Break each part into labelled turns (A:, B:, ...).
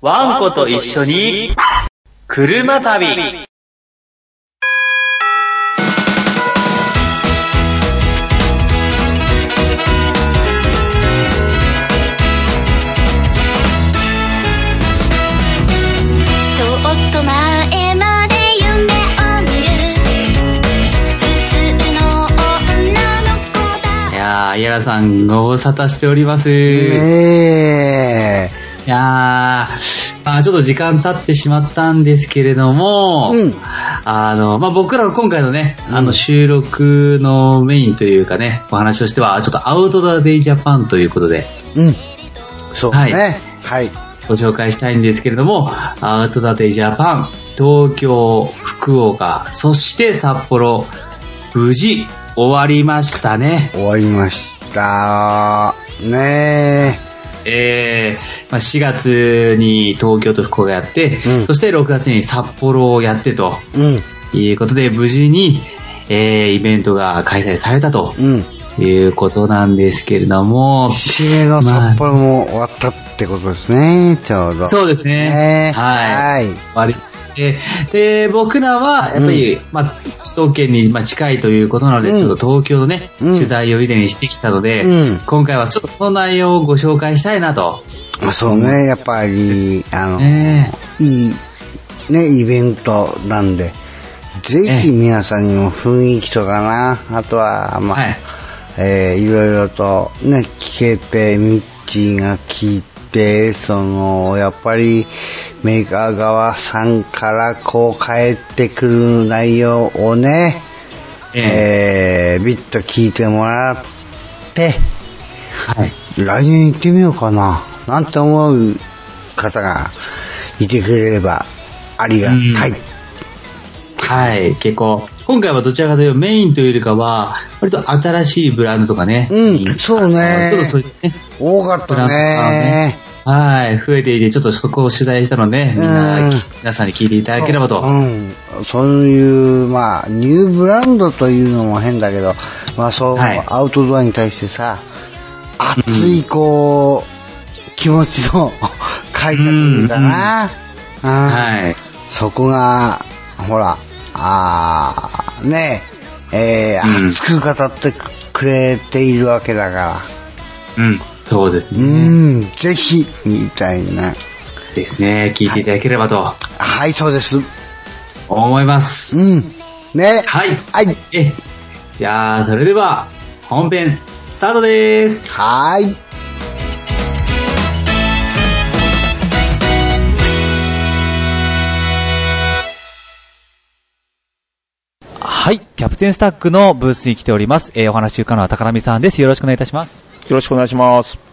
A: ワンコと一緒に、車旅。
B: ちょっと前まで夢を見る普通の女の子だ
A: いやー、イヤラさん、ご無沙汰しております。
C: ね
A: いやー、まあちょっと時間経ってしまったんですけれども、
C: うん
A: あの、まあ僕らの今回のね、あの
C: うん
A: 収録のメインというかね、お話としては、ちょっとアウトドアデイジャパンということで、
C: え。うん。そうね。はい。
A: ご紹介したいんですけれども、アウトドアデイジャパン、東京、福岡、そして札幌、無事終わりましたね。
C: 終わりました。ね
A: えーまあ、4月に東京と福岡やって、
C: うん
A: そして6月に札幌をやってと
C: え。うん。
A: いうことで、無事に、えーイベントが開催されたと
C: うん。
A: いうことなんですけれども、
C: 締めの札幌も終わったってことですね、ちょうど。
A: そうですね。
C: ね
A: はい。
C: はい
A: 終わりでで、僕らは、やっぱり、まあ、首都圏に、まあ、近いということなので、
C: うん。
A: ちょっと東京のね、
C: うん。
A: 取材を以前にしてきたので、
C: うん。
A: 今回はちょっとその内容をご紹介したいなと。
C: まあそうね、やっぱり、あの、
A: ね
C: いい、ね、イベントなんで、ぜひ皆さんにも雰囲気とかな、あとは、まあ、
A: はい。
C: えーいろいろとね、聞けて、ミッチーが聞いて、その、やっぱり、メーカー側さんからこう返ってくる内容をね、
A: え
C: えー、ビッと聞いてもらって、
A: はい。
C: 来年行ってみようかな、なんて思う方がいてくれればありがたい。
A: はい。結構、今回はどちらかというとメインというよりかは、割と新しいブランドとかね。
C: うんそうね
A: ちょっとそういうね、
C: 多かったね。
A: はい、増えていて、ちょっとそこを取材したので、みんな、
C: うん
A: 皆さんに聞いていただければと。
C: うん。そういう、まあ、ニューブランドというのも変だけど、まあそう、
A: はい
C: アウトドアに対してさ、熱いこう、気持ちの解釈というかな。うん
A: はい。
C: そこが、ほら、あー、ねえ、えー
A: うん
C: 熱く語ってくれているわけだか
A: うん。そうです
C: ら。う
A: ね。
C: ん、ぜひ、みたいな。
A: ですね。聞いていただければと
C: はい、そうです。
A: 思います。
C: うん。ね。
A: はい。
C: はい。
A: え、じゃあ、それでは、本編、スタートです。
C: はーい。
D: はい。キャプテンスタックのブースに来ております。えーお話し中のは高波さんです。よろしくお願いいたします。
E: よろしくお願いします。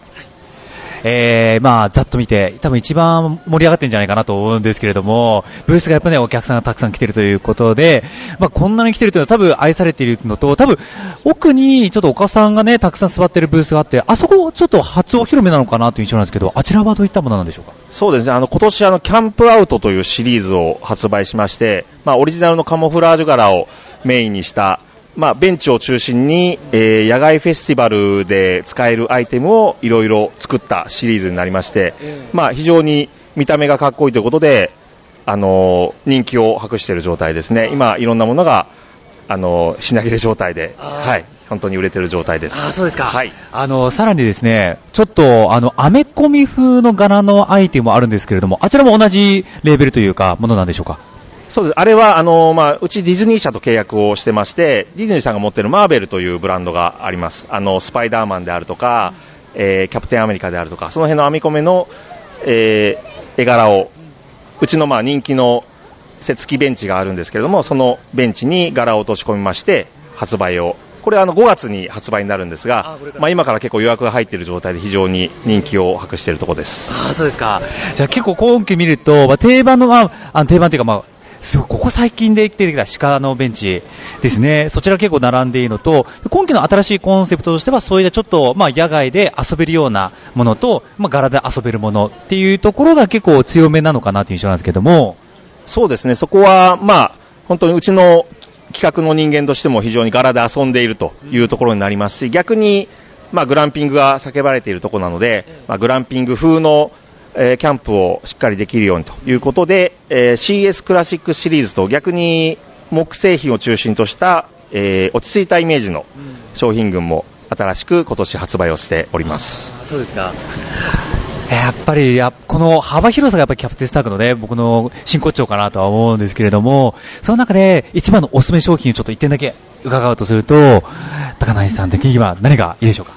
D: えー、まあ、ざっと見て、多分一番盛り上がってるんじゃないかなと思うんですけれども、ブースがやっぱね、お客さんがたくさん来てるということで、まあ、こんなに来てるというのは多分愛されているのと、多分、奥にちょっとお母さんがね、たくさん座ってるブースがあって、あそこちょっと初お披露目なのかなという印象なんですけど、あちらはどういったものなんでしょうか？
E: そうですね、あの、今年あの、キャンプアウトというシリーズを発売しまして、まあ、オリジナルのカモフラージュ柄をメインにした、まあ、ベンチを中心に、えー野外フェスティバルで使えるアイテムをいろいろ作ったシリーズになりまして、まあ、非常に見た目がかっこいいということで、あのー人気を博している状態ですね。今、いろんなものが、あのー品切れ状態で、はい、本当に売れてる状態です。
D: あそうですか。
E: はい。
D: あの、さらにですね、ちょっと、あの、アメコミ風の柄のアイテムもあるんですけれども、あちらも同じレーベルというか、ものなんでしょうか？
E: そうです。あれは、あの、まあ、うちディズニー社と契約をしてまして、ディズニーさんが持ってるマーベルというブランドがあります。あの、スパイダーマンであるとか、えーキャプテンアメリカであるとか、その辺の編み込めの、えー絵柄を、うちのまあ人気の設付ベンチがあるんですけれども、そのベンチに柄を落とし込みまして、発売を。これはあの5月に発売になるんですが、まあ、今から結構予約が入っている状態で非常に人気を博しているところです。
D: ああ、そうですか。じゃあ結構今期見ると、まあ、定番の、まあ、定番っていうか、まあ、すごいここ最近で出てきた鹿のベンチですね。そちら結構並んでいるのと、今期の新しいコンセプトとしては、そういったちょっと、まあ、野外で遊べるようなものと、まあ、柄で遊べるものっていうところが結構強めなのかなという印象なんですけども、
E: そうですね、そこは、まあ、本当にうちの企画の人間としても非常に柄で遊んでいるというところになりますし、逆に、まあ、グランピングが叫ばれているところなので、まあ、グランピング風のえーキャンプをしっかりできるようにということで、えー CS クラシックシリーズと逆に木製品を中心とした、えー落ち着いたイメージの商品群も新しく今年発売をしております。
D: そうですか。やっぱり、やこの幅広さがやっぱりキャプテンスタックのね、僕の真骨頂かなとは思うんですけれども、その中で一番のおすすめ商品をちょっと一点だけ伺うとすると、高梨さん的には何がいいでしょうか？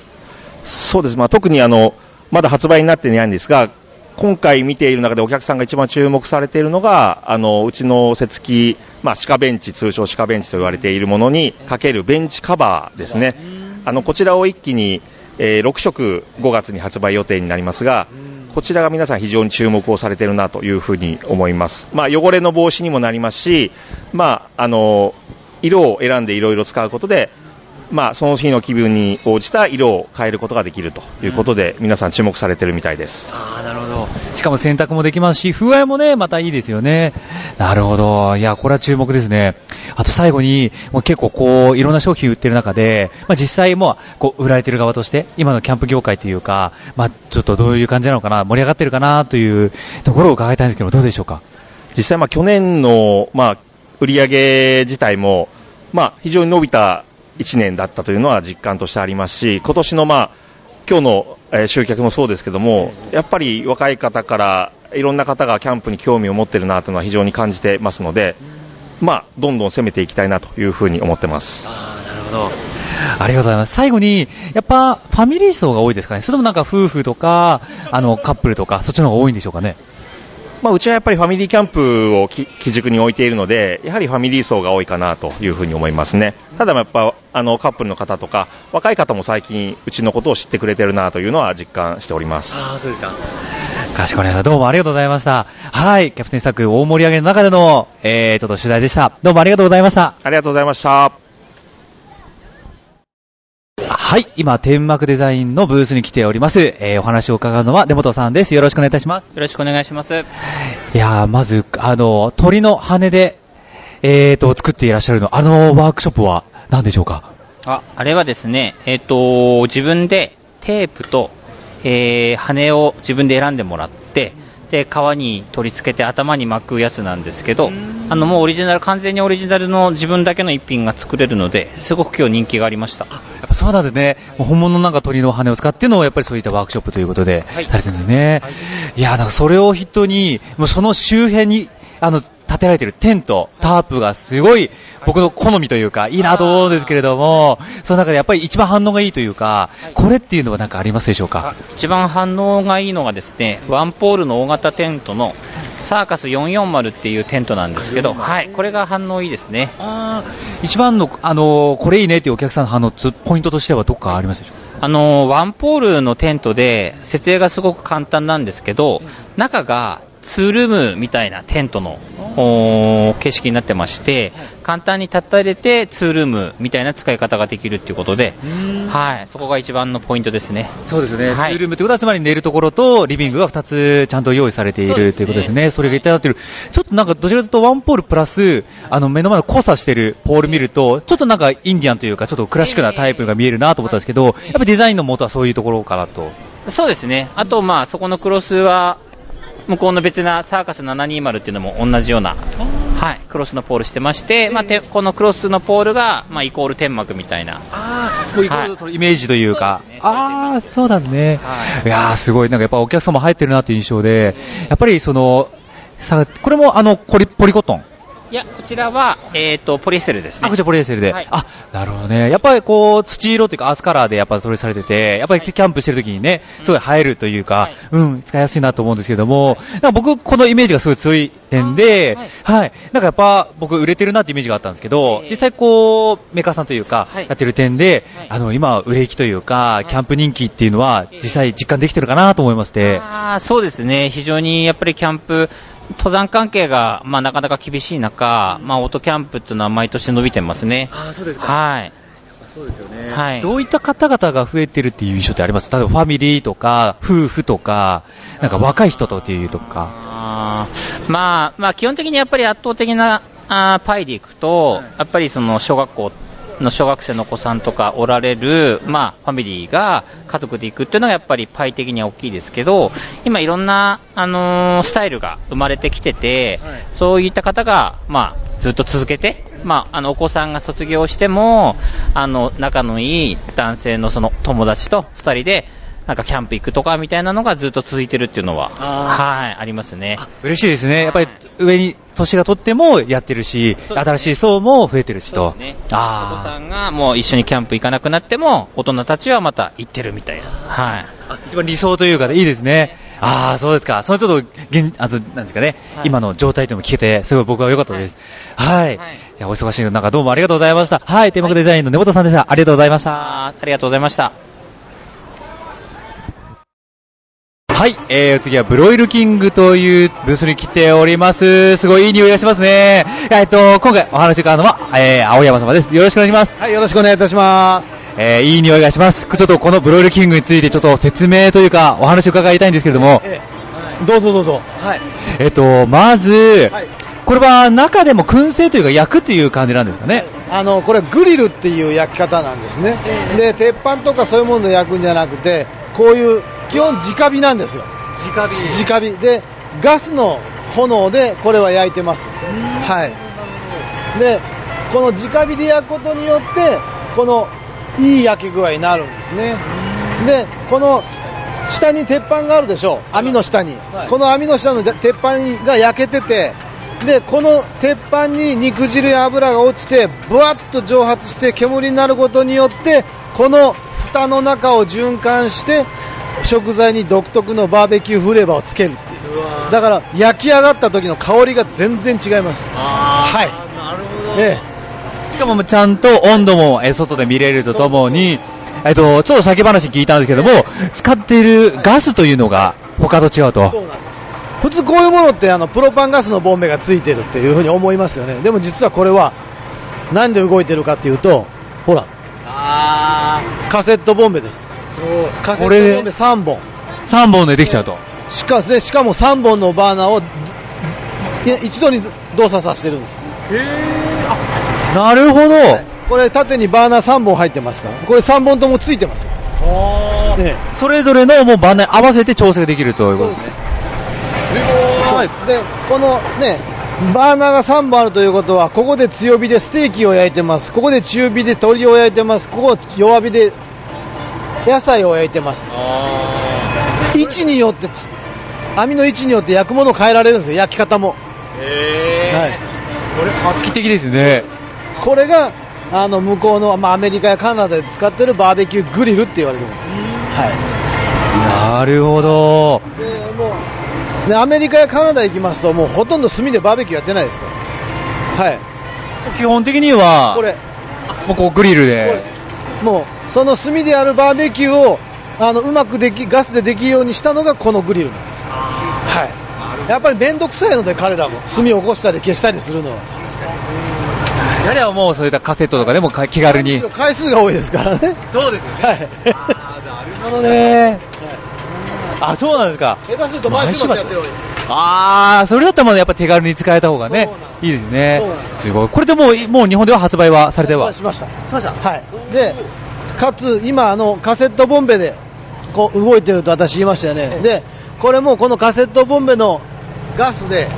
E: そうです。まあ、特にあの、まだ発売になっていないんですが、今回見ている中でお客さんが一番注目されているのが、あの、うちの設計、まあ、鹿ベンチ、通称鹿ベンチと言われているものにかけるベンチカバーですね。あの、こちらを一気に、えー6色5月に発売予定になりますが、こちらが皆さん非常に注目をされているなというふうに思います。まあ、汚れの防止にもなりますし、まあ、あの、色を選んでいろいろ使うことで、まあ、その日の気分に応じた色を変えることができるということで、皆さん注目されているみたいです。
D: ああ、なるほど。しかも洗濯もできますし、風合いもね、またいいですよね。なるほど。いや、これは注目ですね。あと最後に、もう結構こう、いろんな商品売ってる中で、まあ実際もう、こう、売られてる側として、今のキャンプ業界というか、まあちょっとどういう感じなのかな、盛り上がってるかなというところを伺いたいんですけど、どうでしょうか？
E: 実際、まあ、去年の、まあ、売り上げ自体も、まあ、非常に伸びた1年だったというのは実感としてありますし、今年の、まあ、今日の、え集客もそうですけども、やっぱり若い方から、いろんな方がキャンプに興味を持ってるなというのは非常に感じてますので、まあ、どんどん攻めていきたいなというふうに思ってます。
D: なるほど。ありがとうございます。最後に、やっぱ、ファミリー層が多いですかねそれともなんか夫婦とか、あの、カップルとか、そっちの方が多いんでしょうかね
E: まあ、うちはやっぱりファミリーキャンプをき基軸に置いているので、やはりファミリー層が多いかなというふうに思いますね。ただやっぱ、あの、カップルの方とか、若い方も最近、うちのことを知ってくれてるなというのは実感しております。
D: ああ、そうですか。かしこまりました。どうもありがとうございました。はい。キャプテンスタック大盛り上げの中での、えー、ちょっと取材でした。どうもありがとうございました。
E: ありがとうございました。
D: はい。今、天幕デザインのブースに来ております。えー、お話を伺うのは根本さんです。よろしくお願いいたします。
F: よろしくお願いします。
D: いやー、まず、あの、鳥の羽で、えーと、作っていらっしゃるの、あのワークショップは何でしょうか？
F: あ、あれはですね、えっ、と、自分でテープと、えー、羽を自分で選んでもらって、で、皮に取り付けて頭に巻くやつなんですけど、あの、もうオリジナル、完全にオリジナルの自分だけの一品が作れるので、すごく今日人気がありました。
D: やっぱそうなんですね。本物のなんか鳥の羽を使っての、やっぱりそういったワークショップということで、
F: はい
D: されてるんですね。い、やー、なんかそれを筆頭に、もうその周辺に、あの、建てられてるテント、タープがすごい、僕の好みというか、いいなと思うんですけれども、その中でやっぱり一番反応がいいというか、これっていうのはなんかありますでしょうか？
F: 一番反応がいいのがですね、ワンポールの大型テントのサーカス440っていうテントなんですけど、はい、これが反応いいですね。
D: 一番の、あのーこれいいねっていうお客さんの反応、つポイントとしてはどっかありますでしょう？か
F: あの、ワンポールのテントで設営がすごく簡単なんですけど、中がツールームみたいなテントの形式になってまして、簡単に立たれてツールームみたいな使い方ができるっていうことで、はい、そこが一番のポイントですね。
D: そうですよね。
F: はい
D: ツールームってことは、つまり寝るところとリビングが2つちゃんと用意されているということですね。それがいただってる。ちょっとなんか、どちらかというとワンポールプラス、あの、目の前の交差してるポール見ると、ちょっとなんかインディアンというか、ちょっとクラシックなタイプが見えるなと思ったんですけど、やっぱデザインの元はそういうところかなと。
F: そうですね。あと、まあ、そこのクロスは、向こうの別なサーカス720っていうのも同じような、はい、クロスのポールしてまして、まあ、てこのクロスのポールが、まあ、イコール天幕みたいな。
D: ああ、もうイコールそのイメージというか。
F: そうね
D: ああ、そうなんですね。
F: はい
D: いやー、すごい。なんかやっぱお客様入ってるなっていう印象で、やっぱりその、さこれもあの、ポリ、ポリコットン。
F: いや、こちらは、えっ、と、ポリエステルですね。
D: あ、こちらポリエステルで。
F: はい。
D: あ、なるほどね。やっぱりこう、土色というかアースカラーでやっぱそれされてて、やっぱりキャンプしてる時にね、すごい映えるというか、
F: はい。
D: うん、使いやすいなと思うんですけれども、なんか僕、このイメージがすごい強い点で、
F: あ
D: はい、なんかやっぱ僕売れてるなってイメージがあったんですけど、
F: ええ
D: 実際こう、メーカーさんというか、
F: はい。
D: やってる点で、
F: はい。
D: あの、今、売れ行きというか、キャンプ人気っていうのは、実際実感できてるかなと思いまして、
F: あーそうですね。非常にやっぱりキャンプ、登山関係が、まあ、なかなか厳しい中、まあ、オートキャンプっていうのは毎年伸びてますね。
D: あ、そうです
F: はい。
D: そうですよね
F: はい
D: どういった方々が増えてるっていう印象ってあります？例えばファミリーとか、夫婦とか、なんか若い人とっていうとか。
F: あーまあ、まあ、基本的にやっぱり圧倒的なあーパイでいくと、やっぱりその小学校の小学生のお子さんとかおられる、まあ、ファミリーが家族で行くっていうのがやっぱりパイ的には大きいですけど、今いろんな、あのースタイルが生まれてきてて、そういった方が、まあ、ずっと続けて、まあ、あの、お子さんが卒業しても、あの、仲のいい男性のその友達と二人で、なんかキャンプ行くとかみたいなのがずっと続いてるっていうのは、はい、ありますね。
D: 嬉しいですね。やっぱり上に年が取ってもやってるし、
F: そうです
D: 新しい層も増えてるしと。
F: ね。お子
D: あ
F: さんがもう一緒にキャンプ行かなくなっても、大人たちはまた行ってるみたいな。はい。
D: あ。一番理想というか、いいですね。ああ、そうですか。そのちょっと、現、あと、なんですかね、
F: はい
D: 今の状態というのも聞けて、すごい僕は良かったです。はい。
F: はい
D: じゃあ、お忙しい中、どうもありがとうございました。はい。テーマデザインの根本さんでした。ありがとうございました。
F: ありがとうございました。
D: はい、えー、次はブロイルキングというブースに来ております。すごいいい匂いがしますね。えっと、今回お話を伺うのは、えー、青山様です。よろしくお願いします。
G: はい、よろしくお願いいたします。
D: えー、いい匂いがします。ちょっとこのブロイルキングについてちょっと説明というか、お話を伺いたいんですけれども、
G: どうぞどうぞ。はい。
D: えっと、まず、
G: はい。
D: これは中でも燻製というか焼くという感じなんですかね。
G: あの、これグリルっていう焼き方なんですね。で、鉄板とかそういうもので焼くんじゃなくて、こういう、基本直火なんですよ。
D: 直火。
G: 直火。で、ガスの炎でこれは焼いてます。はい。で、この直火で焼くことによって、このいい焼き具合になるんですね。で、この下に鉄板があるでしょう。網の下に。この網の下の鉄板が焼けてて、で、この鉄板に肉汁や油が落ちて、ブワッと蒸発して煙になることによって、この蓋の中を循環して、食材に独特のバーベキューフレーバーをつけるっていう。だから、焼き上がった時の香りが全然違います。はい。なるほど。え
D: しかもちゃんと温度もえー外で見れるとともに、えっと、ちょっと先話聞いたんですけども、使っているガスというのが他と違う
G: え。
D: と。
G: そうなんです。普通こういうものってあのプロパンガスのボンベがついてるっていうふうに思いますよね。でも実はこれは何で動いてるかっていうと、ほら、カセットボンベです。そう。カセットボンベ3本。
D: 3本でできちゃうと。
G: しかでしかも3本のバーナーを一度に動作させてるんです。
D: なるほど。
G: これ縦にバーナー3本入ってますから。これ3本ともついてますよ。ね
D: それぞれのもうバナーに合わせて調整できるということですね。
G: そうで、このね、バーナーが3本あるということは、ここで強火でステーキを焼いてます。ここで中火で鶏を焼いてます。ここ弱火で野菜を焼いてます。位置によって、つ網の位置によって焼くものを変えられるんですよ、焼き方も。はい。
D: これ画期的ですね。
G: これが、あの、向こうの、まあ、アメリカやカナダで使ってるバーベキューグリルって言われるものです。は
D: なるほど。
G: い。で、アメリカやカナダ行きますと、もうほとんど炭でバーベキューやってないですから。はい。
D: 基本的には、
G: これ、
D: もうこうグリルで
G: もう、その炭でやるバーベキューを、あの、うまくでき、ガスでできるようにしたのがこのグリルなんです。はい。やっぱり面倒くさいので、彼らも。炭を起こしたり消したりするのは。
D: やればもうそういったカセットとかでもか気軽に。
G: 回数が多いですからね。
D: そうですよね。
G: はい。
D: なるほどね。あ、そうなんですか。
G: 下手すると毎週末やってるわけです。
D: あー、それだったらまだやっぱ手軽に使えた方がねいいですね。すごい。これでもう、もう日本では発売はされては？
G: しました。しました。はい。で、かつ、今、あの、カセットボンベで、こう、動いてると私言いましたよね。で、これもこのカセットボンベのガスで、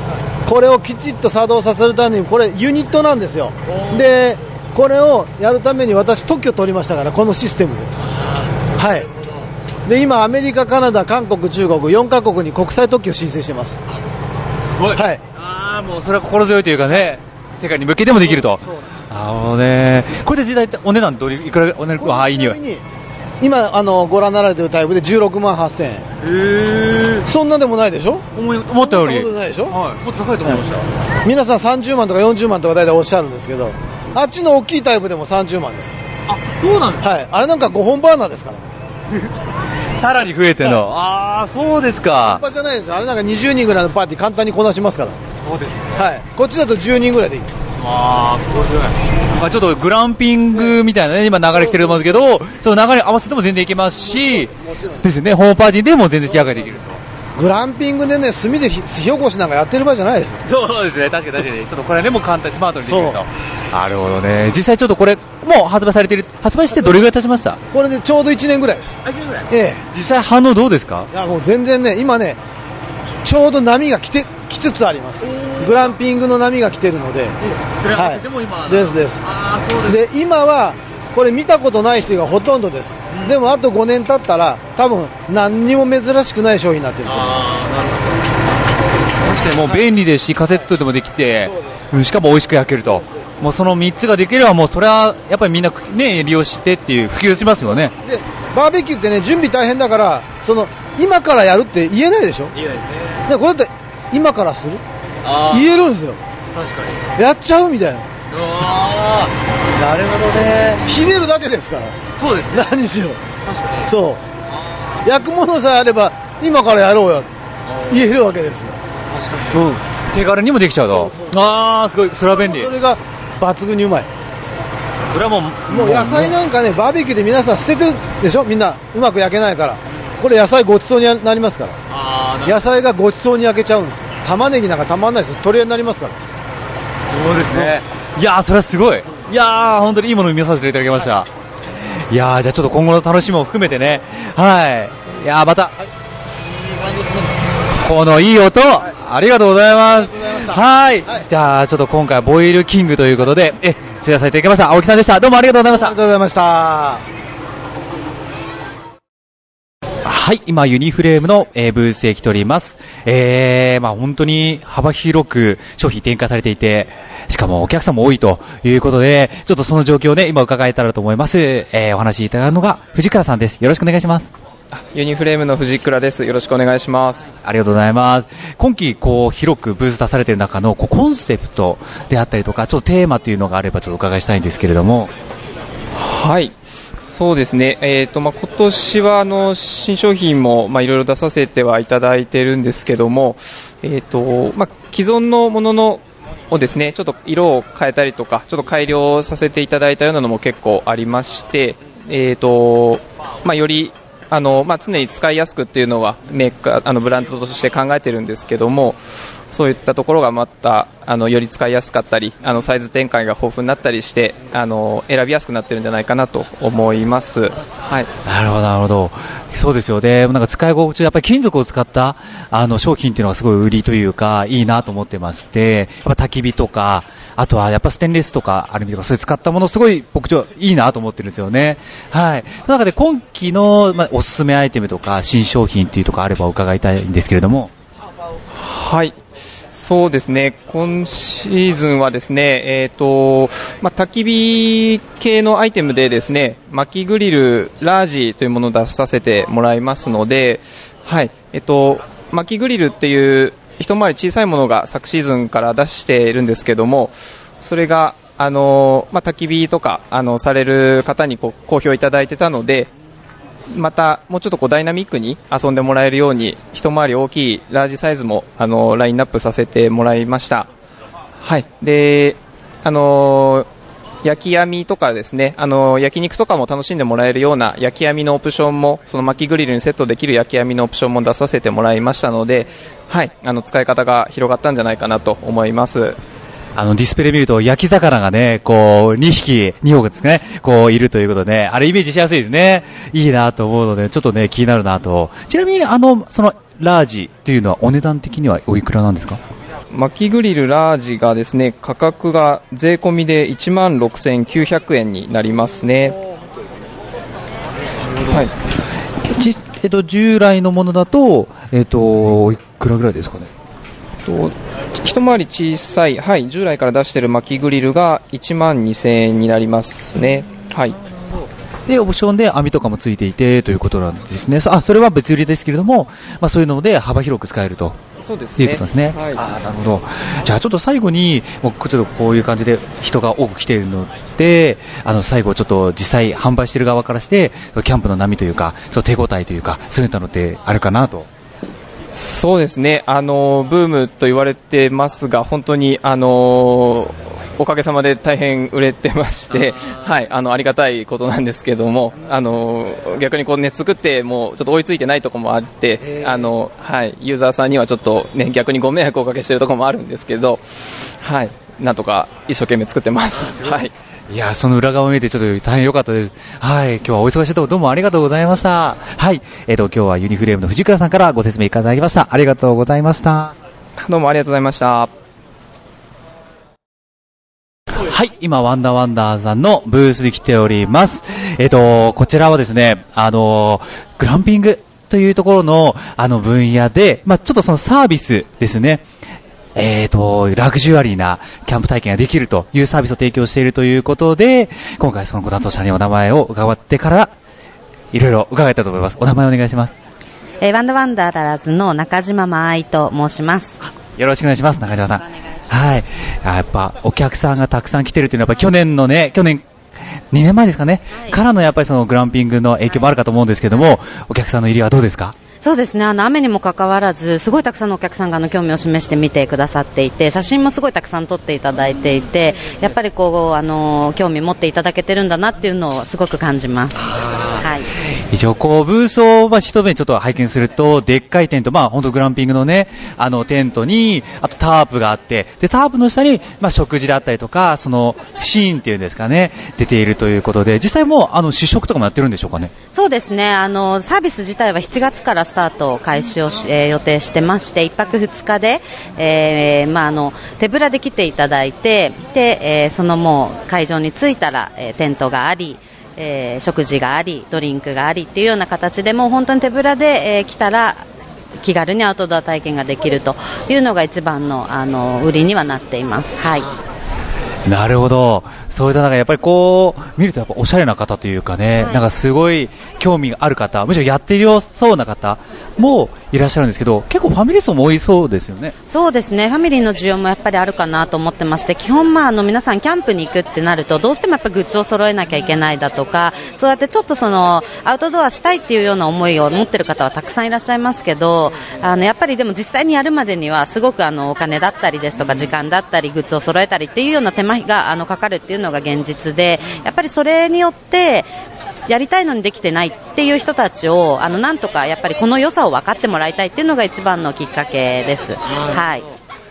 G: これをきちっと作動させるために、これユニットなんですよ。で、これをやるために私特許取りましたから、このシステムで。はい。で、今、アメリカ、カナダ、韓国、中国、4カ国に国際特許を申請してます。
D: すごい。
G: はい。
D: あー、もうそれは心強いというかね、世界に向けてもできると。
G: そうなんです
D: なるほどね。これで大体お値段どれいくら、お値段、あー、いい匂い。
G: 今、あの、ご覧になられてるタイプで16万8000円。
D: へ
G: そんなでもないでしょ？
D: 思い思ったより。
G: そんないでしょ？
D: はい。もっと高いと思いました。
G: 皆さん30万とか40万とか大体おっしゃるんですけど、あっちの大きいタイプでも30万ですよ。
D: あ、そうなんです
G: はい。あれなんか5本バーナーですから。
D: さらに増えての。あー、そうですか
G: 半。端じゃないですよ。あれなんか20人ぐらいのパーティー簡単にこなしますから。
D: そうですね。
G: はい。こっちだと10人ぐらいでいい。
D: あー、面白い。まあちょっとグランピングみたいなね、今流れ来てると思うんですけど、その流れに合わせても全然いけますし。ですよね、ホームパーティーでも全然焼き上げできると。
G: グランピングでね、炭で火火起こしなんかやってる場合じゃないですよ。
D: そうですね、確かに確かに。ちょっとこれでも簡単にスマートにできると。なるほどね。実際ちょっとこれ、もう発売されてる、発売してどれぐらい経ちました
G: これでちょうど1年ぐらいです。え
D: 実際反応どうですか？
G: え。いや、もう全然ね、今ね、ちょうど波が来て、来つつあります。グランピングの波が来てるので。はい。
A: でも今
G: ですです。
A: ああ、そうです。
G: で、今は、これ見たことない人がほとんどです。でもあと5年経ったら、多分何にも珍しくない商品になってると思います。
D: 確かにもう便利ですし、カセットでもできて、うんしかも美味しく焼けると。もうその3つができればもうそれはやっぱりみんなね、利用してっていう普及しますよね。
G: で、バーベキューってね、準備大変だから、その、今からやるって言えないでしょ？
A: いいですね。
G: でこれって、今からする？
A: あ
G: 言えるんですよ。
A: 確かに。
G: やっちゃうみたいな。
A: ああ、なるほどね。
G: ひねるだけですから。
A: そうですね。
G: 何しろ。
A: 確かに。
G: そう。焼くものさえあれば、今からやろうよ。言えるわけですよ。
A: 確かに。
G: うん。
D: 手軽にもできちゃうと。あー、すごい、それは便利。
G: それが抜群にうまい。
D: それはもう、
G: もう野菜なんかね、バーベキューで皆さん捨ててるでしょ？みんな、うまく焼けないから。これ野菜ごちそうになりますから。野菜がごちそうに焼けちゃうんですよ。玉ねぎなんかたまんないですよ。取り合いになりますから。
D: そうですね。いやー、それはすごい。いやー、本当にいいものを見させていただきました。いやー、じゃあちょっと今後の楽しみも含めてね。はい。いやー、また、このいい音、ありがとうございます。はい。じゃあ、ちょっと今回はボイルキングということで、え、取材させていただきました。青木さんでした。どうもありがとうございました。
G: ありがとうございました。
D: はい、今ユニフレームの、えーブースへ来ております。えー、まあ本当に幅広く商品展開されていて、しかもお客さんも多いということで、ちょっとその状況をね、今伺えたらと思います。えー、お話しいただくのが藤倉さんです。よろしくお願いします。
H: ユニフレームの藤倉です。よろしくお願いします。
D: ありがとうございます。今期、こう、広くブース出されている中の、こう、コンセプトであったりとか、ちょっとテーマというのがあればちょっとお伺いしたいんですけれども。
H: はい。そうですね。えっ、と、まあ、今年は、あの、新商品も、まあ、いろいろ出させてはいただいてるんですけども、えっ、と、まあ、既存のものの、をですね、ちょっと色を変えたりとか、ちょっと改良させていただいたようなのも結構ありまして、えっ、と、まあ、より、あの、まあ、常に使いやすくっていうのは、メーカー、あの、ブランドとして考えてるんですけども、そういったところがまた、あの、より使いやすかったり、あの、サイズ展開が豊富になったりして、あの、選びやすくなってるんじゃないかなと思います。はい。
D: なるほど、なるほど。そうですよね。なんか使い心地、やっぱり金属を使った、あの、商品っていうのがすごい売りというか、いいなと思ってまして、やっぱ焚き火とか、あとはやっぱステンレスとかアルミとかそういう使ったものすごい僕ちょいいなと思ってるんですよね。はい。その中で今期の、まあ、おすすめアイテムとか新商品っていうとかあれば伺いたいんですけれども。
H: はい。そうですね。今シーズンはですね、えっ、と、まあ、焚き火系のアイテムでですね、薪グリルラージというものを出させてもらいますので、はい。えっ、と、薪グリルっていう一回り小さいものが昨シーズンから出しているんですけども、それが、あの、まあ、焚き火とか、あの、される方にこう好評いただいてたので、また、もうちょっとこうダイナミックに遊んでもらえるように、一回り大きいラージサイズも、あの、ラインナップさせてもらいました。はい。で、あの焼き網とかですね、あの、焼肉とかも楽しんでもらえるような焼き網のオプションも、その薪グリルにセットできる焼き網のオプションも出させてもらいましたので、はい、あの、使い方が広がったんじゃないかなと思います。
D: あの、ディスプレイ見ると、焼き魚がね、こう、2匹、2匹ですね、こう、いるということで、あれイメージしやすいですね。いいなと思うので、ちょっとね、気になるなと。ちなみに、あの、その、ラージっていうのは、お値段的にはおいくらなんですか？
H: 薪グリルラージがですね、価格が税込みで16,900円になりますね。はい。
D: ちえっと、従来のものだと、えっと、いくらぐらいですかね？
H: と一回り小さい、はい、従来から出している薪グリルが1万2000円になりますね。はい。
D: で、オプションで網とかもついていてということなんですね。そあ、それは別売りですけれども、まあそういうので幅広く使えると。
H: そうです
D: いうことですね。
H: はい。
D: ああ、なるほど。じゃあちょっと最後に、もうちょっとこういう感じで人が多く来ているので、あの最後ちょっと実際販売している側からして、キャンプの波というか、ちょっと手応えというか、そういったのってあるかなと。
H: そうですね、あのブームと言われてますが、本当にあのおかげさまで大変売れてまして、はい、あの、ありがたいことなんですけども、あの、逆にこうね、作ってもうちょっと追いついてないところもあって、あの、はい、ユーザーさんにはちょっとね、逆にご迷惑をおかけしてるところもあるんですけど、はい、なんとか一生懸命作ってます。はい。
D: いや、その裏側を見てちょっと大変良かったです。はい。今日はお忙しいところどうもありがとうございました。はい。えっ、と、今日はユニフレームの藤倉さんからご説明いただきました。ありがとうございました。
H: どうもありがとうございました。
D: はい、今、ワンダーワンダーさんのブースに来ております。えっ、と、こちらはですね、あの、グランピングというところの、あの分野で、まあちょっとそのサービスですね。えっ、と、ラグジュアリーなキャンプ体験ができるというサービスを提供しているということで、今回そのご担当者にお名前を伺ってから、いろいろ伺えたと思います。お名前お願いします。
I: えーワンダーワンダーラーズの中島真愛と申します。
D: よろしくお願いします、中島さん。はい。あやっぱ、お客さんがたくさん来てるっていうのは、やっぱ去年のね、去年、2年前ですかね、からのやっぱりそのグランピングの影響もあるかと思うんですけども、お客さんの入りはどうですか？
I: そうですね、あの雨にもかかわらず、すごいたくさんのお客さんがあの興味を示して見てくださっていて、写真もすごいたくさん撮っていただいていて、やっぱりこう、あの、興味持っていただけてるんだなっていうのをすごく感じます。はい。
D: 一応こう、ブースをまあ一目ちょっと拝見すると、でっかいテント、まあ本当グランピングのね、あのテントに、あとタープがあって、で、タープの下に、まあ食事だったりとか、そのシーンっていうんですかね、出ているということで、実際もうあの試食とかもやってるんでしょうかね？
I: そうですね、あの、サービス自体は7月からスタートを開始をし、えー予定してまして、1泊2日で、えーまあ、あの、手ぶらで来ていただいて、で、えーそのもう会場に着いたら、えーテントがあり、えー食事があり、ドリンクがありっていうような形でもう本当に手ぶらで、えー来たら、気軽にアウトドア体験ができるというのが一番の、あの、売りにはなっています。はい。
D: なるほど。そういった中、やっぱりこう、見るとやっぱおしゃれな方というかね、なんかすごい興味がある方、むしろやっているそうな方もいらっしゃるんですけど、結構ファミリー層も多いそうですよね。
I: そうですね、ファミリーの需要もやっぱりあるかなと思ってまして、基本、まあ、あの皆さん、キャンプに行くってなると、どうしてもやっぱグッズを揃えなきゃいけないだとか、そうやってちょっとそのアウトドアしたいっていうような思いを持ってる方はたくさんいらっしゃいますけど、あのやっぱりでも実際にやるまでには、すごくあのお金だったりですとか、時間だったり、グッズを揃えたりっていうような手間があのかかるっていうのが現実で、やっぱりそれによって、やりたいのにできてないっていう人たちを、あの、なんとかやっぱりこの良さを分かってもらいたいっていうのが一番のきっかけです。はい。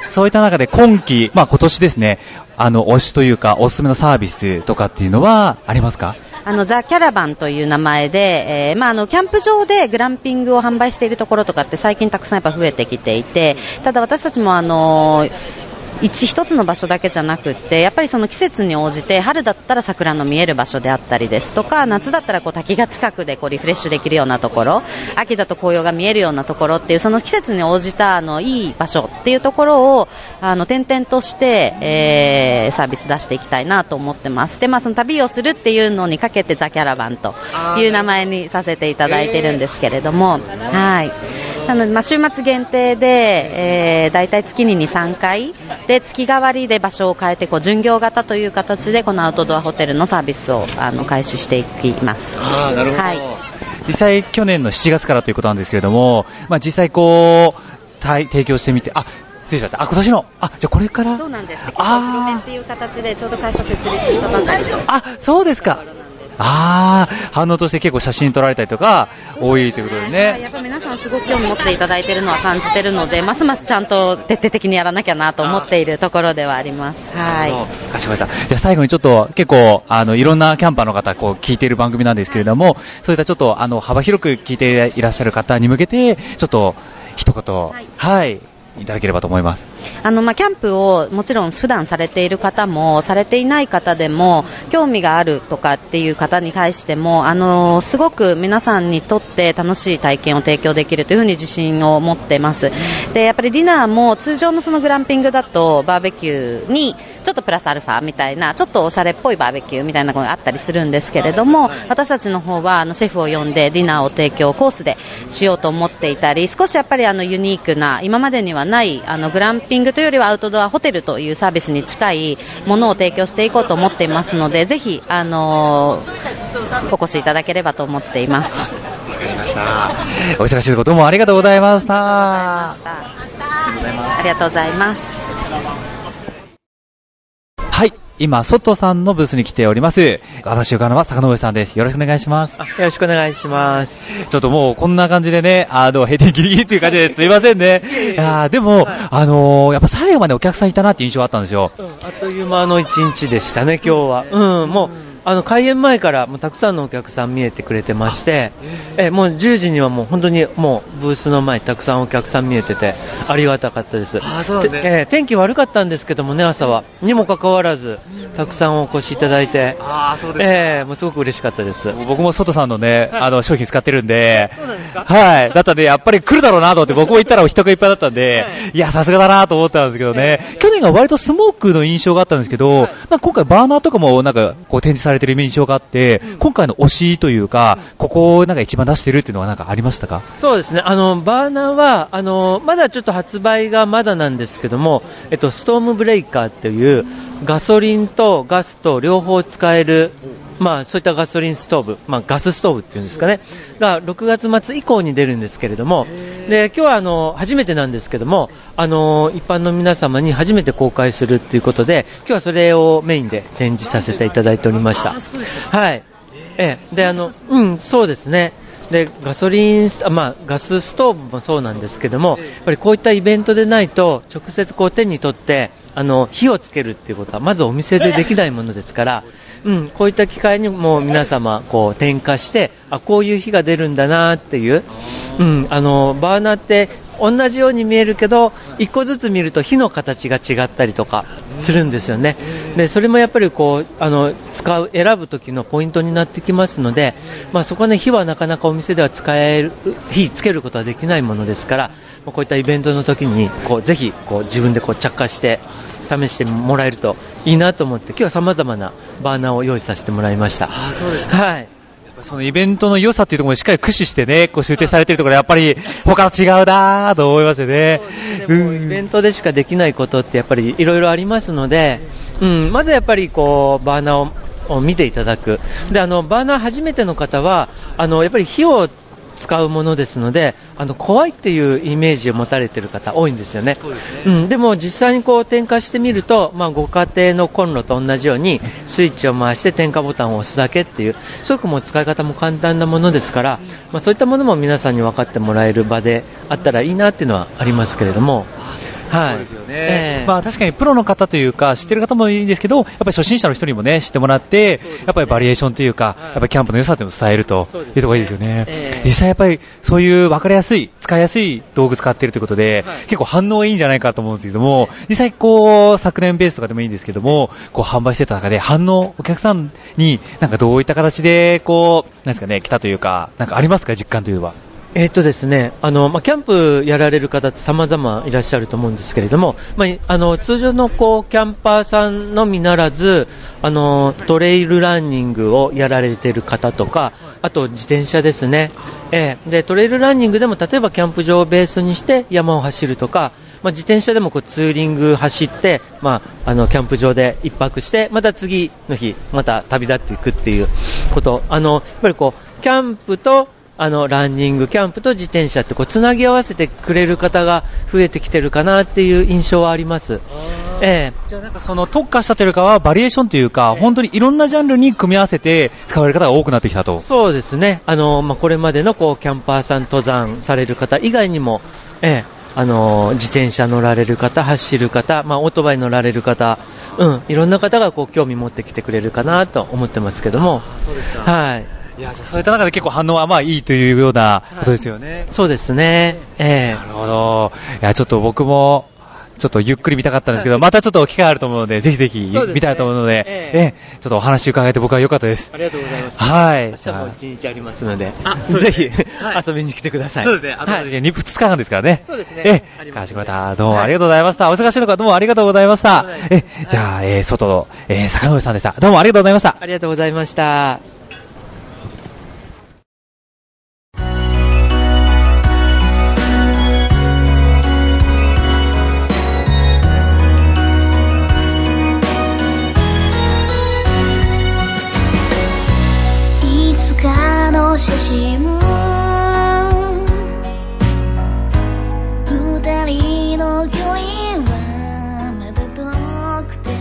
D: そういった中で今期、まあ今年ですね、あの、推しというか、おすすめのサービスとかっていうのはありますか？
I: あの、ザ・キャラバンという名前で、えーまあ、あの、キャンプ場でグランピングを販売しているところとかって最近たくさんやっぱ増えてきていて、ただ私たちもあの一つの場所だけじゃなくって、やっぱりその季節に応じて、春だったら桜の見える場所であったりですとか、夏だったらこう滝が近くでこうリフレッシュできるようなところ、秋だと紅葉が見えるようなところっていう、その季節に応じたあのいい場所っていうところを、あの、点々として、えーサービス出していきたいなと思ってます。で、まあその旅をするっていうのにかけてザ・キャラバンという名前にさせていただいてるんですけれども、はい。なので、まあ、週末限定で、えー、大体月に2、3回で月替わりで場所を変えてこう巡業型という形でこのアウトドアホテルのサービスをあの開始していきます。
D: あーなるほど
I: はい。
D: 実際去年の7月からということなんですけれども、まあ実際こう、対提供してみて、あ、失礼しました。あ、今年の、あ、じゃあこれから、
I: そうなんです。
D: あ
I: 黒目っていう形でちょうど会社設立したばかりで。
D: あ、そうですか。ああ、反応として結構写真撮られたりとか、多いということでね。
I: やっぱ皆さんすごく興味持っていただいているのは感じてるので、ますますちゃんと徹底的にやらなきゃなと思っているところではあります。はい。
D: かしこまりました。じゃあ最後にちょっと結構、あの、いろんなキャンパーの方、こう、聞いている番組なんですけれども、そういったちょっと、あの、幅広く聞いていらっしゃる方に向けて、ちょっと、一言、はい、い、ただければと思います。
I: あの、まあ、キャンプをもちろん普段されている方も、されていない方でも、興味があるとかっていう方に対しても、あの、すごく皆さんにとって楽しい体験を提供できるというふうに自信を持ってます。で、やっぱりディナーも通常のそのグランピングだと、バーベキューに、ちょっとプラスアルファみたいな、ちょっとおしゃれっぽいバーベキューみたいなのがあったりするんですけれども、私たちの方は、あの、シェフを呼んでディナーを提供コースでしようと思っていたり、少しやっぱりあの、ユニークな、今までにはない、あの、グランピングというよりはアウトドアホテルというサービスに近いものを提供していこうと思っていますので、ぜひ、あのお越しいただければと思っています。
D: お忙しいところどうもありがとうございました。
I: ありがとうございます。
D: はい。今、外さんのブースに来ております。私、伺うのは坂上さんです。よろしくお願いします。
J: よろしくお願いします。
D: ちょっともうこんな感じでね、あの、閉店ギリギリっていう感じですいませんね。いやーでも、あのーやっぱ最後までお客さんいたなっていう印象があったんですよ。
J: あっという間の一日でしたね、今日は。うん、もう、あの、開演前からもうたくさんのお客さん見えてくれてまして、え、もう10時にはもう本当にもうブースの前にたくさんお客さん見えてて、ありがたかったです。
G: あそうだね。
J: てえー天気悪かったんですけどもね、朝は。にもかかわらず、たくさんお越しいただいて、
D: ああ、そう
J: えーもうすごく嬉しかったです。
D: 僕も外さんのね、あの、商品使ってるんで、はい。だったんで、やっぱり来るだろうなと思って、僕も行ったら人がいっぱいだったんで、い。や、さすがだなと思ったんですけどね、去年が割とスモークの印象があったんですけど、なんか今回バーナーとかもなんかこう展示されてる印象があって、今回の推しというか、ここをなんか一番出してるっていうのはなんかありましたか？
J: そうですね、あのバーナーはあのまだちょっと発売がまだなんですけども、えっと、ストームブレイカーっていうガソリンとガスと両方使える、まあ、そういったガソリンストーブ、まあ、ガスストーブっていうんですかね、が6月末以降に出るんですけれども、で今日はあの初めてなんですけどもあの、一般の皆様に初めて公開するということで、今日はそれをメインで展示させていただいておりました。はいええ、であのうん、そうですね。でガソリン、あまあ、ガスストーブもそうなんですけども、やっぱりこういったイベントでないと、直接こう手に取ってあの火をつけるっていうことは、まずお店でできないものですから、うん、こういった機会にも皆様こう点火して、あこういう火が出るんだなっていう、うん、あのバーナーって同じように見えるけど、一個ずつ見ると火の形が違ったりとかするんですよね。で、それもやっぱりこう、あの、使う、選ぶ時のポイントになってきますので、まあそこはね、火はなかなかお店では使える、火つけることはできないものですから、まあこういったイベントの時に、こう、ぜひ、こう、自分でこう着火して、試してもらえるといいなと思って、今日は様々なバーナーを用意させてもらいました。
D: あそうです
J: はい。
D: そのイベントの良さっていうところにしっかり駆使してね、こう集定されてるところやっぱり他と違うなぁと思いますよね。
J: でもイベントでしかできないことってやっぱりいろいろありますので、うん、まずやっぱりこうバーナーをを見ていただく。で、あの、バーナー初めての方は、あの、やっぱり火を使うものですので、あの、怖いっていうイメージを持たれてる方多いんですよね。うん、でも実際にこう点火してみると、まあ、ご家庭のコンロと同じようにスイッチを回して点火ボタンを押すだけっていう、すごくもう使い方も簡単なものですから、まあ、そういったものも皆さんに分かってもらえる場であったらいいなっていうのはありますけれども、はい。そうですよ
D: ね。まあ確かにプロの方というか、知ってる方もいいんですけど、やっぱり初心者の人にもね、知ってもらって、やっぱりバリエーションというか、やっぱりキャンプの良さっていうのを伝えるというところがいいですよね。実際やっぱりそういう分かりやすい、使いやすい道具使ってるということで、結構反応いいんじゃないかと思うんですけども、実際こう、昨年ベースとかでもいいんですけども、こう販売してた中で反応、お客さんになんかどういった形でこう、なんですかね、来たというか、なんかありますか、実感というのは？
J: えーとですね、あの、まあ、キャンプやられる方って様々いらっしゃると思うんですけれども、まあ、あの、通常のこう、キャンパーさんのみならず、あの、トレイルランニングをやられてる方とか、あと自転車ですね。えーで、トレイルランニングでも例えばキャンプ場をベースにして山を走るとか、まあ、自転車でもこうツーリング走って、まあ、あの、キャンプ場で一泊して、また次の日、また旅立っていくっていうこと。あの、やっぱりこう、キャンプと、あの、ランニング、キャンプと自転車ってこう、つなぎ合わせてくれる方が増えてきてるかなっていう印象はあります。ええ
D: じゃあなんかその特化したというかはバリエーションというか、本当にいろんなジャンルに組み合わせて使われる方が多くなってきたと。
J: そうですね。あの、まあ、これまでのこう、キャンパーさん登山される方以外にも、ええ、あの、自転車乗られる方、走る方、まあ、オートバイ乗られる方、うん、いろんな方がこう、興味持ってきてくれるかなと思ってますけども。
D: そうですか
J: はい。
D: いや、じゃあそういった中で結構反応はまあいいというようなことですよね。
J: そうですね。ええ
D: なるほど。いや、ちょっと僕も、ちょっとゆっくり見たかったんですけど、またちょっと機会あると思うので、ぜひぜひ見たいと思うので、
J: え
D: ええちょっとお話伺えて僕は良かったです。
J: ありがとうございます。
D: はい
J: 明日も一日ありますので、
D: そうです
J: ぜひ、
D: はい
J: 遊びに来てください。
D: そうですね。あと
J: はい
D: 2、2日間ですからね。
J: そうですね
D: ええ、
J: あります
D: 川島さん、どうもありがとうございました。お忙しいのかどうもありがとうございました。え、じゃあ、えー、外の、えー、坂上さんでした。どうもありがとうございました。
J: ありがとうございました。
B: 写真二人の距離はまだ遠くて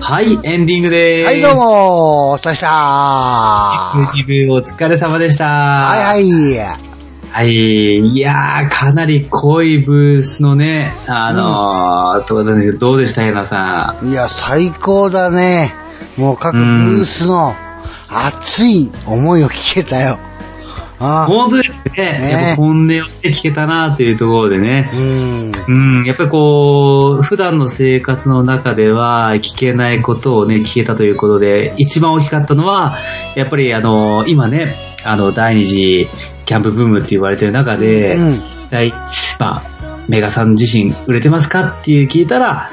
A: はい、エンディングでーす。
C: はい、どうも、お疲れしたは
A: 自分お疲れ様でした。はい
C: はい。
A: はい。いやー、かなり濃いブースのね、あのー、とこんですけど、どうでした、ヘナさ
C: いや、最高だね。もう各ブースの熱い思いを聞けたよ。
A: ん。
C: あ
A: 本当ですね。
C: ね
A: やっぱ本音を聞けたなというところでね。
C: うん。
A: うん、やっぱりこう、普段の生活の中では聞けないことをね、聞けたということで、一番大きかったのは、やっぱりあの、今ね、あの、第二次キャンプブームって言われてる中で、
C: うん。
A: 大まあ、メガさん自身売れてますかっていう聞いたら、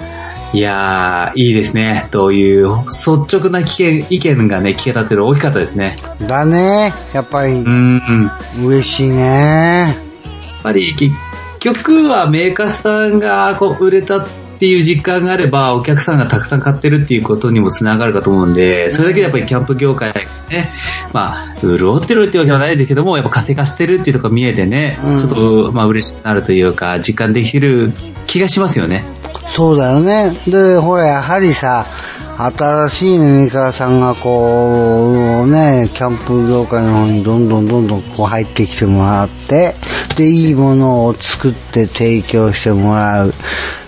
A: いやー、いいですね、という率直な意見意見がね、聞けたっていうのは大きかったですね。
C: だね。やっぱり
A: う、ん、うん。
C: 嬉しいね。
A: やっぱり結局はメーカーさんがこう売れたっていう実感があればお客さんがたくさん買ってるっていうことにもつながるかと思うんで、それだけでやっぱりキャンプ業界がね、まあ、潤ってるってわけではないですけども、やっぱ活性化してるっていうところが見えてね、
C: うん
A: ちょっとまあ嬉しくなるというか、実感できてる気がしますよね。
C: そうだよね。で、ほら、やはりさ、新しいメーカーさんがこう、ね、キャンプ業界の方にどんどんどんどんこう入ってきてもらって、で、いいものを作って提供してもらう、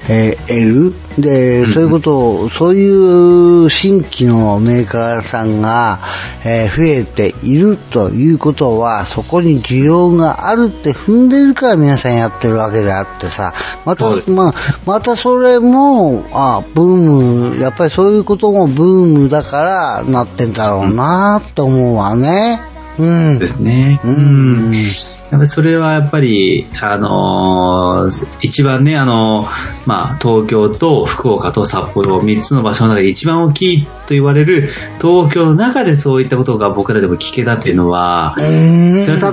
C: えー得る。で、そういうことを、そういう新規のメーカーさんが、えー増えているということは、そこに需要があるって踏んでるから皆さんやってるわけであってさ、またまあ、またそれも、あ、ブーム、やっぱりそういうこともブームだからなってんだろうなって思うわね。うん。
A: ですね。
C: う
A: うん
C: ん。
A: やっぱりそれはやっぱり、あのー一番ね、あのーまあ、東京と福岡と札幌、3つの場所の中で一番大きいと言われる東京の中でそういったことが僕らでも聞けたっていうのは、
C: うん
A: それは多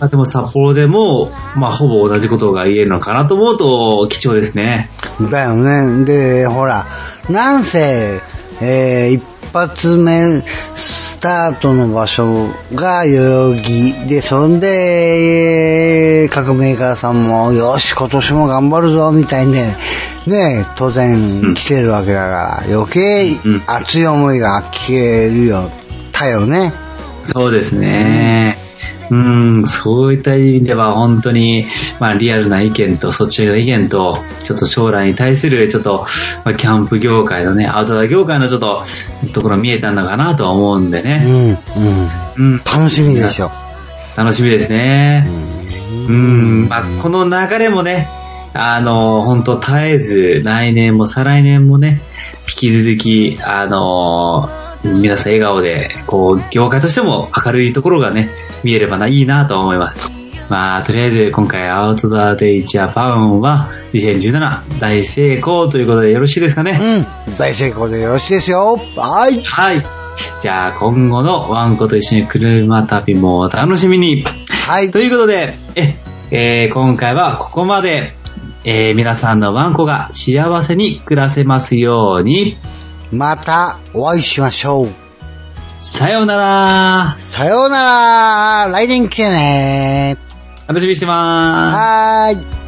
A: 分、でも札幌でも、まあ、ほぼ同じことが言えるのかなと思うと貴重ですね。
C: だよね。で、ほら、なんせ、えー一発目、スタートの場所が代々木で、そんで、各メーカーさんも、よし、今年も頑張るぞ、みたいにね、ね、当然来てるわけだから、余計熱い思いが聞けるよ、たよね。
A: そうですね。うん、そういった意味では本当に、まあリアルな意見と率直な意見と、ちょっと将来に対するちょっと、まあ、キャンプ業界のね、アウトドア業界のちょっと、ところ見えたのかなとは思うんで
C: う
A: ね。
C: ん、うん。
A: うん、
C: 楽しみでしょ。
A: 楽しみですね。うん、まあこの流れもね、あの、本当絶えず、来年も再来年もね、引き続き、あの、皆さん笑顔で、こう、業界としても明るいところがね、見えればな、いいなと思います。まあ、とりあえず今回アウトドアデイジャパンは2017大成功ということでよろしいですかね？
C: うん、大成功でよろしいですよ。はい。
A: はい。じゃあ今後のワンコと一緒に車旅もお楽しみに。
C: はい
A: と。いうことで、え、えー今回はここまで、えー皆さんのワンコが幸せに暮らせますように、
C: またお会いしましょう。
A: さようなら。
C: さようなら来年来てね
A: 楽しみにしてまーす。
C: はーい。